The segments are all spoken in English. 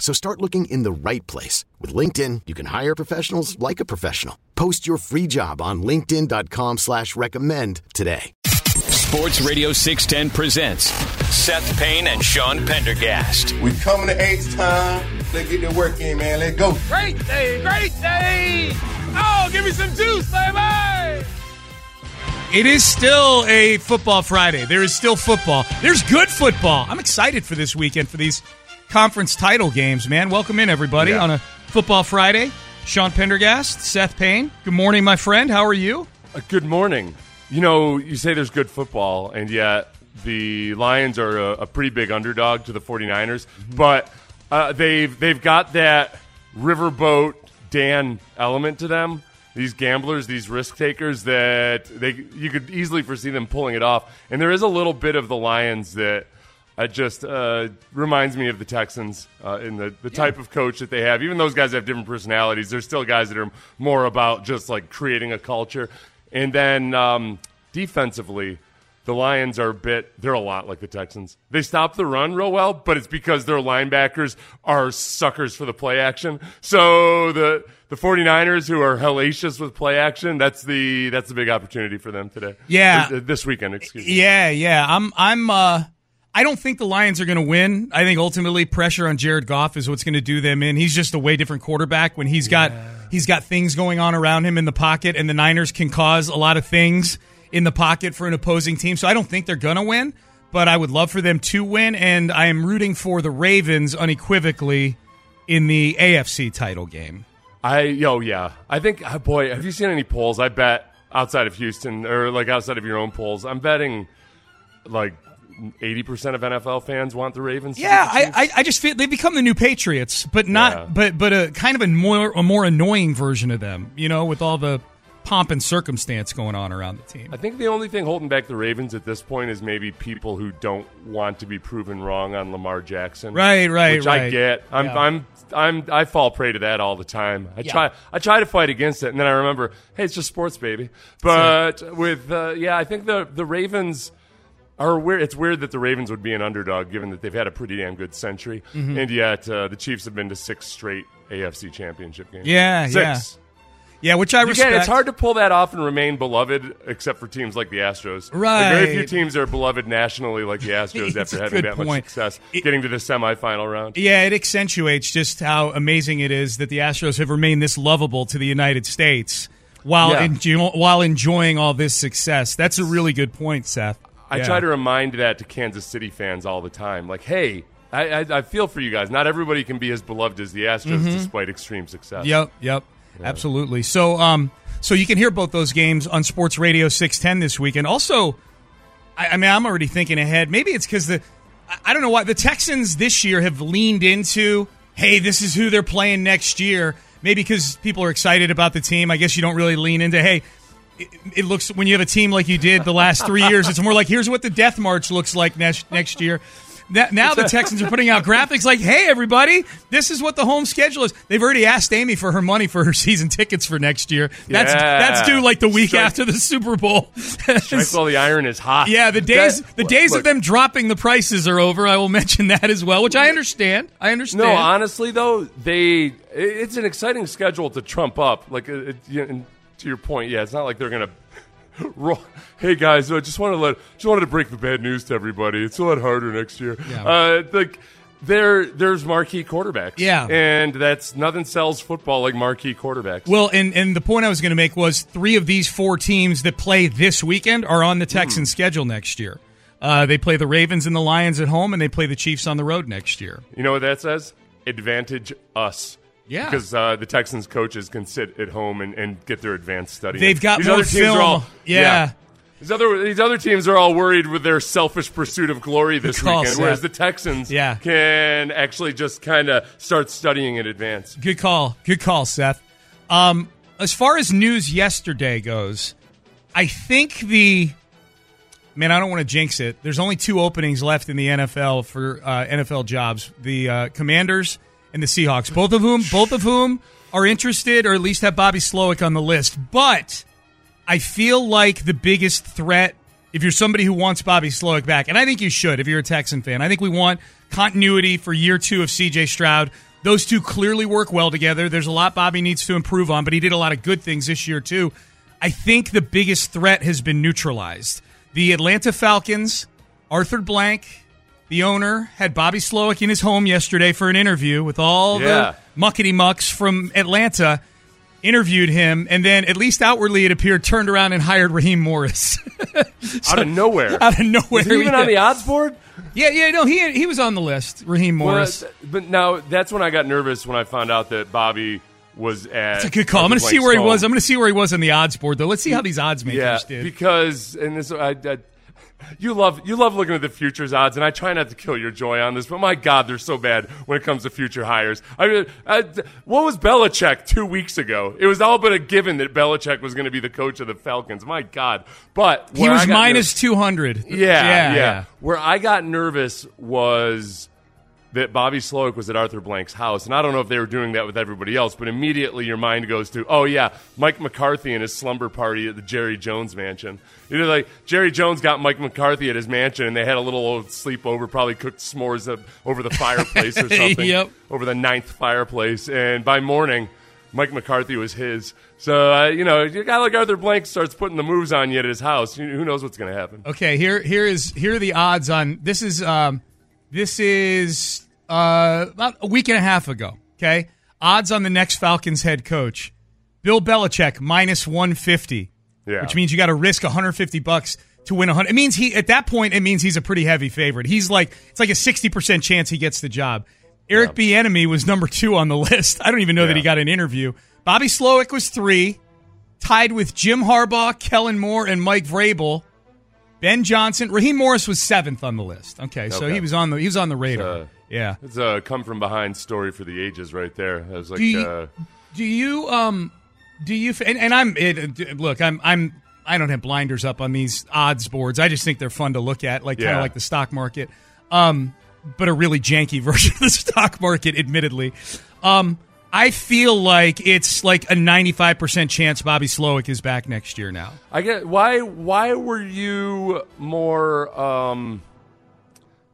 So start looking in the right place. With LinkedIn, you can hire professionals like a professional. Post your free job on linkedin.com slash recommend today. Sports Radio 610 presents Seth Payne and Sean Pendergast. We coming to H time. Let's get the work in, man. Let's go. Great day, great day. Oh, give me some juice, baby. It is still a football Friday. There is still football. There's good football. I'm excited for this weekend for these conference title games, man. Welcome in, everybody, Yeah. on a football Friday. Sean Pendergast, Seth Payne. Good morning, my friend. How are you? Uh, Good morning. You know, you say there's good football, and yet the Lions are a, a pretty big underdog to the 49ers. But uh, they've they've got that riverboat Dan element to them. These gamblers, these risk takers, that they you could easily foresee them pulling it off. And there is a little bit of the Lions that uh, just uh, reminds me of the Texans uh, in the, the type of coach that they have. Even those guys have different personalities. There's still guys that are more about just like creating a culture. And then um, defensively, the Lions are a bit, they're a lot like the Texans. They stop the run real well, but it's because their linebackers are suckers for the play action. So the the 49ers who are hellacious with play action, that's the that's the big opportunity for them today. Yeah. Uh, this weekend, excuse me. Yeah, yeah. I'm I'm uh I don't think the Lions are going to win. I think ultimately pressure on Jared Goff is what's going to do them in. He's just a way different quarterback when he's got he's got things going on around him in the pocket and the Niners can cause a lot of things in the pocket for an opposing team. So I don't think they're going to win, but I would love for them to win and I am rooting for the Ravens unequivocally in the AFC title game. I yo yeah. I think uh, boy, have you seen any polls? I bet outside of Houston or like outside of your own polls, I'm betting like eighty percent of NFL fans want the Ravens. Yeah, the I, I, I just feel they become the new Patriots, but not, Yeah. but but a kind of a more a more annoying version of them. You know, with all the pomp and circumstance going on around the team. I think the only thing holding back the Ravens at this point is maybe people who don't want to be proven wrong on Lamar Jackson. Right, right, Which I get. I'm, Yeah. I'm, I'm, I fall prey to that all the time. I Yeah. try, I try to fight against it, and then I remember, hey, it's just sports, baby. But with, uh, yeah, I think the the Ravens are weird. It's weird that the Ravens would be an underdog, given that they've had a pretty damn good century, Mm-hmm. and yet uh, the Chiefs have been to six straight AFC Championship games. Yeah, six. Yeah, which I You respect. it's hard to pull that off and remain beloved, except for teams like the Astros. Like, very few teams are beloved nationally like the Astros after having that point. much success, It- getting to the semifinal round. Yeah, it accentuates just how amazing it is that the Astros have remained this lovable to the United States while Yeah. enjo- while enjoying all this success. That's a really good point, Seth. I Yeah. try to remind that to Kansas City fans all the time. Like, hey, I, I, I feel for you guys. Not everybody can be as beloved as the Astros despite extreme success. Mm-hmm. Yep, yep, absolutely. So, um, so you can hear both those games on Sports Radio six ten this weekend. Also, I, I mean, I'm already thinking ahead. Maybe it's because the I, I don't know why the Texans this year have leaned into, hey, this is who they're playing next year. Maybe because people are excited about the team. I guess you don't really lean into, hey. It, it looks when you have a team like you did the last three years. It's more like here's what the death march looks like next next year. That, now the Texans are putting out graphics like, "Hey, everybody, this is what the home schedule is." They've already asked Amy for her money for her season tickets for next year. That's Yeah. that's due like the week Strike- after the Super Bowl. Strike while the iron is hot. yeah, the days That- the days look, of them dropping the prices are over. I will mention that as well, which I understand. I understand. No, honestly though, they it's an exciting schedule to trump up. Like uh, it, you and to your point, yeah, it's not like they're gonna. roll. Hey guys, I just want to let just wanted to break the bad news to everybody. It's a lot harder next year. Yeah. Uh, like there there's marquee quarterbacks. Yeah. and that's nothing sells football like marquee quarterbacks. Well, and and the point I was going to make was three of these four teams that play this weekend are on the Texans' Hmm. schedule next year. Uh, they play the Ravens and the Lions at home, and they play the Chiefs on the road next year. you know what that says? Advantage us. Yeah. because uh, the Texans coaches can sit at home and, and get their advanced study. They've got these more other teams film. Are all, Yeah. These other these other teams are all worried with their selfish pursuit of glory this call, weekend, whereas the Texans Yeah. can actually just kind of start studying in advance. Good call. Good call, Seth. Um, as far as news yesterday goes, I think the man. I don't want to jinx it. There's only two openings left in the NFL for uh, NFL jobs: the uh, Commanders and the Seahawks. Both of whom, both of whom are interested, or at least have Bobby Slowik on the list. But I feel like the biggest threat, if you're somebody who wants Bobby Slowik back, and I think you should if you're a Texan fan, I think we want continuity for year two of CJ Stroud. Those two clearly work well together. There's a lot Bobby needs to improve on, but he did a lot of good things this year, too. I think the biggest threat has been neutralized. The Atlanta Falcons, Arthur Blank, the owner, had Bobby Slowik in his home yesterday for an interview with all Yeah. the muckety mucks from Atlanta interviewed him, and then at least outwardly it appeared turned around and hired Raheem Morris out of nowhere. out of nowhere. Even on the odds board? yeah, yeah, no, he he was on the list. Raheem Morris. Well, but now that's when I got nervous when I found out that Bobby was at. It's a good call. I'm going to see where he was. I'm going to see where he was on the odds board, though. Let's see how these odds makers yeah, did. because and this I, I, you love you love looking at the futures odds, and I try not to kill your joy on this, but my God, they're so bad when it comes to future hires. I mean, I, what was Belichick two weeks ago? It was all but a given that Belichick was going to be the coach of the Falcons. My God, but he was minus nervous- 200. Yeah, yeah, Where I got nervous was that Bobby Slowik was at Arthur Blank's house, and I don't know if they were doing that with everybody else, but immediately your mind goes to, oh yeah, Mike McCarthy and his slumber party at the Jerry Jones mansion. You know, like Jerry Jones got Mike McCarthy at his mansion, and they had a little old sleepover, probably cooked s'mores up over the fireplace or something, Yep. over the ninth fireplace, and by morning. Mike McCarthy was his. So, uh, you know, a guy like Arthur Blank starts putting the moves on you at his house. Who knows what's going to happen? Okay, here here is here are the odds on this is um this is uh about a week and a half ago. Okay, odds on the next Falcons head coach, Bill Belichick minus one fifty. Yeah. which means you got to risk 150 bucks to win 100. It means he at that point it means he's a pretty heavy favorite. He's like it's like a 60 percent chance he gets the job. Eric Bieniemy was number two on the list. I don't even know that he got an interview. Bobby Slowik was three, tied with Jim Harbaugh, Kellen Moore, and Mike Vrabel. Ben Johnson, Raheem Morris was seventh on the list. Okay, so he was on the he was on the radar. Uh, yeah. It's a come from behind story for the ages right there. I was like, Do you, uh, do you um do you and, and I'm it, look I'm I'm I don't have blinders up on these odds boards. I just think they're fun to look at, like kind of like the stock market, um, but a really janky version of the stock market, admittedly. Um, I feel like it's like a 95% chance Bobby Slowik is back next year now. I get why. Why were you more? Um,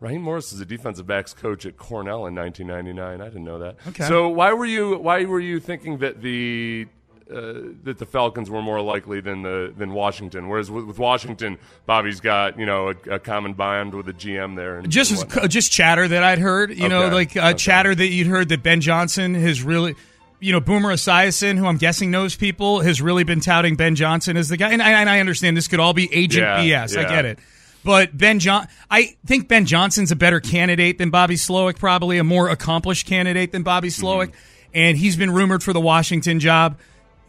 Raheem Morris is a defensive backs coach at Cornell in 1999. I didn't know that. Okay. So why were you? Why were you thinking that the uh, that the Falcons were more likely than the than Washington? Whereas with, with Washington, Bobby's got you know a, a common bond with a GM there. And just and just chatter that I'd heard. You know, like uh, Okay. chatter that you'd heard that Ben Johnson has really, you know, Boomer Esiason, who I'm guessing knows people, has really been touting Ben Johnson as the guy. And I, and I understand this could all be agent Yeah, BS. I get it. But Ben John, I think Ben Johnson's a better candidate than Bobby Slowik, probably a more accomplished candidate than Bobby Mm-hmm. Slowik, and he's been rumored for the Washington job.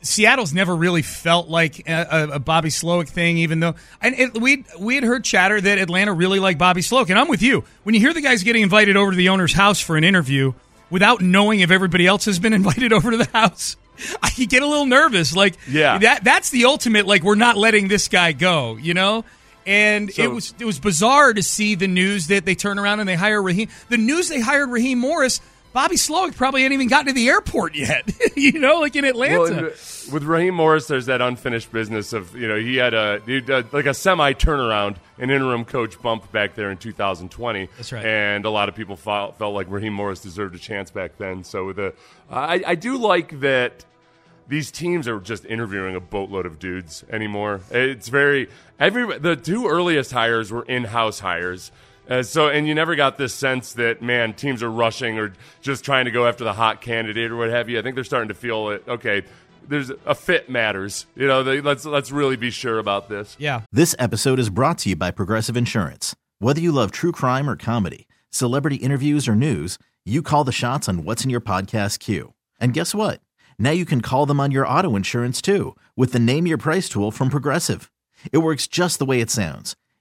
Seattle's never really felt like a, a, Bobby Slowik thing, even though and it, we we had heard chatter that Atlanta really liked Bobby Slowik, and I'm with you. When you hear the guy's getting invited over to the owner's house for an interview without knowing if everybody else has been invited over to the house, I get a little nervous. Like, Yeah. that that's the ultimate. Like, we're not letting this guy go, you know. And So- it was it was bizarre to see the news that they turn around and they hire Raheem. The news they hired Raheem Morris. Bobby Slowik probably hadn't even gotten to the airport yet, you know, like in Atlanta. Well, uh, with Raheem Morris, there's that unfinished business of you know he had a he did like a semi turnaround, an interim coach bump back there in 2020. That's right. And a lot of people felt, felt like Raheem Morris deserved a chance back then. So the I, I do like that these teams are just interviewing a boatload of dudes anymore. It's very every the two earliest hires were in-house hires. Uh, so, and you never got this sense that man, teams are rushing or just trying to go after the hot candidate or what have you. I think they're starting to feel it. Okay, there's a fit matters. You know, they, let's let's really be sure about this. Yeah. This episode is brought to you by Progressive Insurance. Whether you love true crime or comedy, celebrity interviews or news, you call the shots on what's in your podcast queue. And guess what? Now you can call them on your auto insurance too with the Name Your Price tool from Progressive. It works just the way it sounds.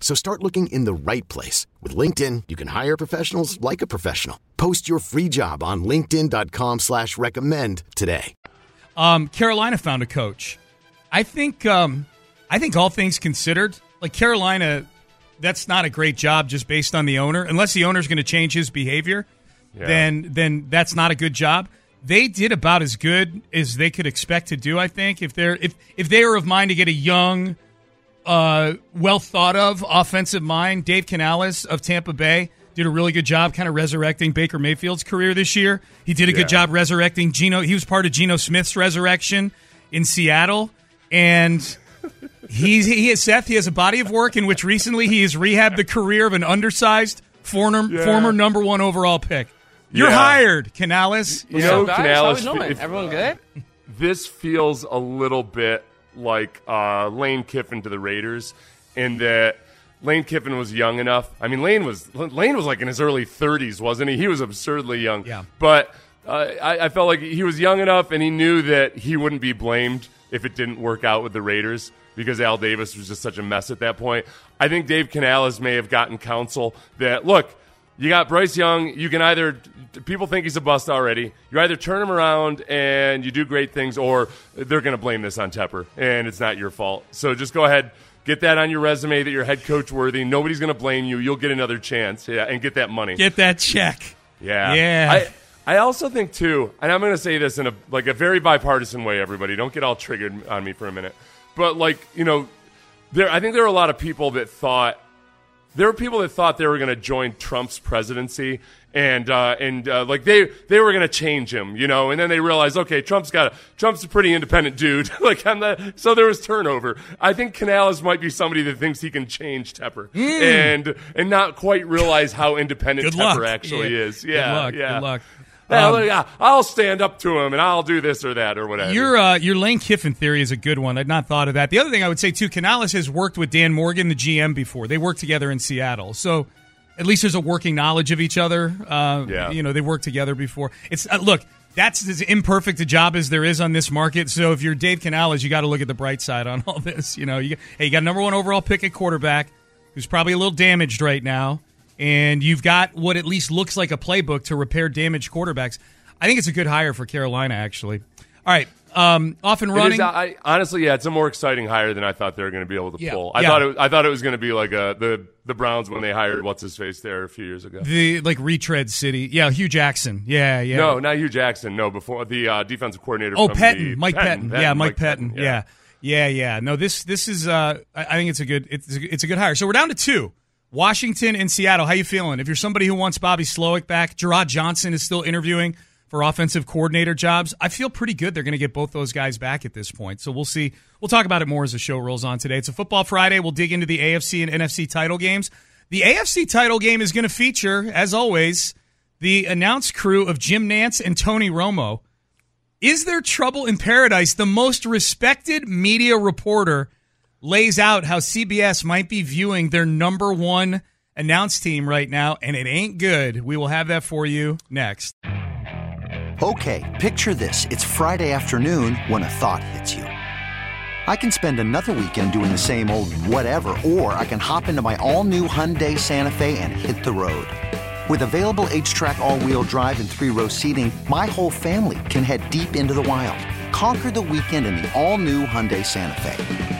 So start looking in the right place. With LinkedIn, you can hire professionals like a professional. Post your free job on linkedin.com slash recommend today. Um, Carolina found a coach. I think um, I think all things considered, like Carolina, that's not a great job just based on the owner. Unless the owner's going to change his behavior, Yeah. then then that's not a good job. They did about as good as they could expect to do. I think if they're if if they are of mind to get a young, uh, well thought of offensive mind, Dave Canales of Tampa Bay did a really good job kind of resurrecting Baker Mayfield's career this year. He did a Yeah. good job resurrecting Geno. He was part of Geno Smith's resurrection in Seattle, and he's he has Seth. He has a body of work in which recently he has rehabbed the career of an undersized former Yeah. former number one overall pick. You're Yeah. hired, Canales. You know, guys? Canales, How we doing? if- Everyone good? this feels a little bit like uh, Lane Kiffin to the Raiders in that Lane Kiffin was young enough. I mean, Lane was Lane was like in his early 30s, wasn't he? He was absurdly young. Yeah. But uh, I, I felt like he was young enough, and he knew that he wouldn't be blamed if it didn't work out with the Raiders because Al Davis was just such a mess at that point. I think Dave Canales may have gotten counsel that look. You got Bryce Young. You can either people think he's a bust already. You either turn him around and you do great things, or they're going to blame this on Tepper, and it's not your fault. So just go ahead, get that on your resume that you're head coach worthy. Nobody's going to blame you. You'll get another chance, yeah, and get that money. Get that check. Yeah, Yeah. I I also think too, and I'm going to say this in a like a very bipartisan way. Everybody, don't get all triggered on me for a minute. But like you know, there I think there are a lot of people that thought there were people that thought they were going to join Trump's presidency and uh, and uh, like they they were going to change him, you know, and then they realized, okay, Trump's got a Trump's a pretty independent dude. like I'm not, so there was turnover. I think Canales might be somebody that thinks he can change Tepper and and not quite realize how independent. Good luck. Tepper actually Yeah. is. Yeah, good luck. yeah. Good luck. Um, I'll stand up to him and I'll do this or that or whatever. Your uh, your Lane Kiffin theory is a good one. I'd not thought of that. The other thing I would say too, Canales has worked with Dan Morgan, the GM, before. They worked together in Seattle, so at least there's a working knowledge of each other. Uh, Yeah. you know, they worked together before. It's uh, look, that's as imperfect a job as there is on this market. So if you're Dave Canales, you got to look at the bright side on all this. You know, you hey, you got number one overall pick at quarterback, who's probably a little damaged right now, and you've got what at least looks like a playbook to repair damaged quarterbacks. I think it's a good hire for Carolina, actually. All right, um, off and running. is, I, honestly, yeah, it's a more exciting hire than I thought they were going to be able to Yeah. pull. I Yeah. thought it, I thought it was going to be like a, the the Browns when they hired what's his face there a few years ago. the like retread city. Yeah, Hue Jackson. Yeah, yeah. No, not Hue Jackson. No, before the uh, defensive coordinator. Oh, from Pettine, the- Mike Pettine. Yeah, Mike, Pettine. yeah. Yeah. yeah, yeah. No, this this is. Uh, I, I think it's a good. It's a, it's a good hire. So we're down to two. Washington and Seattle. How you feeling? If you're somebody who wants Bobby Slowik back, Jerrod Johnson is still interviewing for offensive coordinator jobs. I feel pretty good. They're going to get both those guys back at this point. So we'll see. We'll talk about it more as the show rolls on today. It's a football Friday. We'll dig into the AFC and NFC title games. The AFC title game is going to feature, as always, the announced crew of Jim Nantz and Tony Romo. Is there trouble in paradise? The most respected media reporter lays out how CBS might be viewing their number one announced team right now, and it ain't good. We will have that for you next. Okay, picture this. It's Friday afternoon when a thought hits you. I can spend another weekend doing the same old whatever, or I can hop into my all new Hyundai Santa Fe and hit the road. With available HTRAC, all wheel drive, and three row seating, my whole family can head deep into the wild. Conquer the weekend in the all new Hyundai Santa Fe.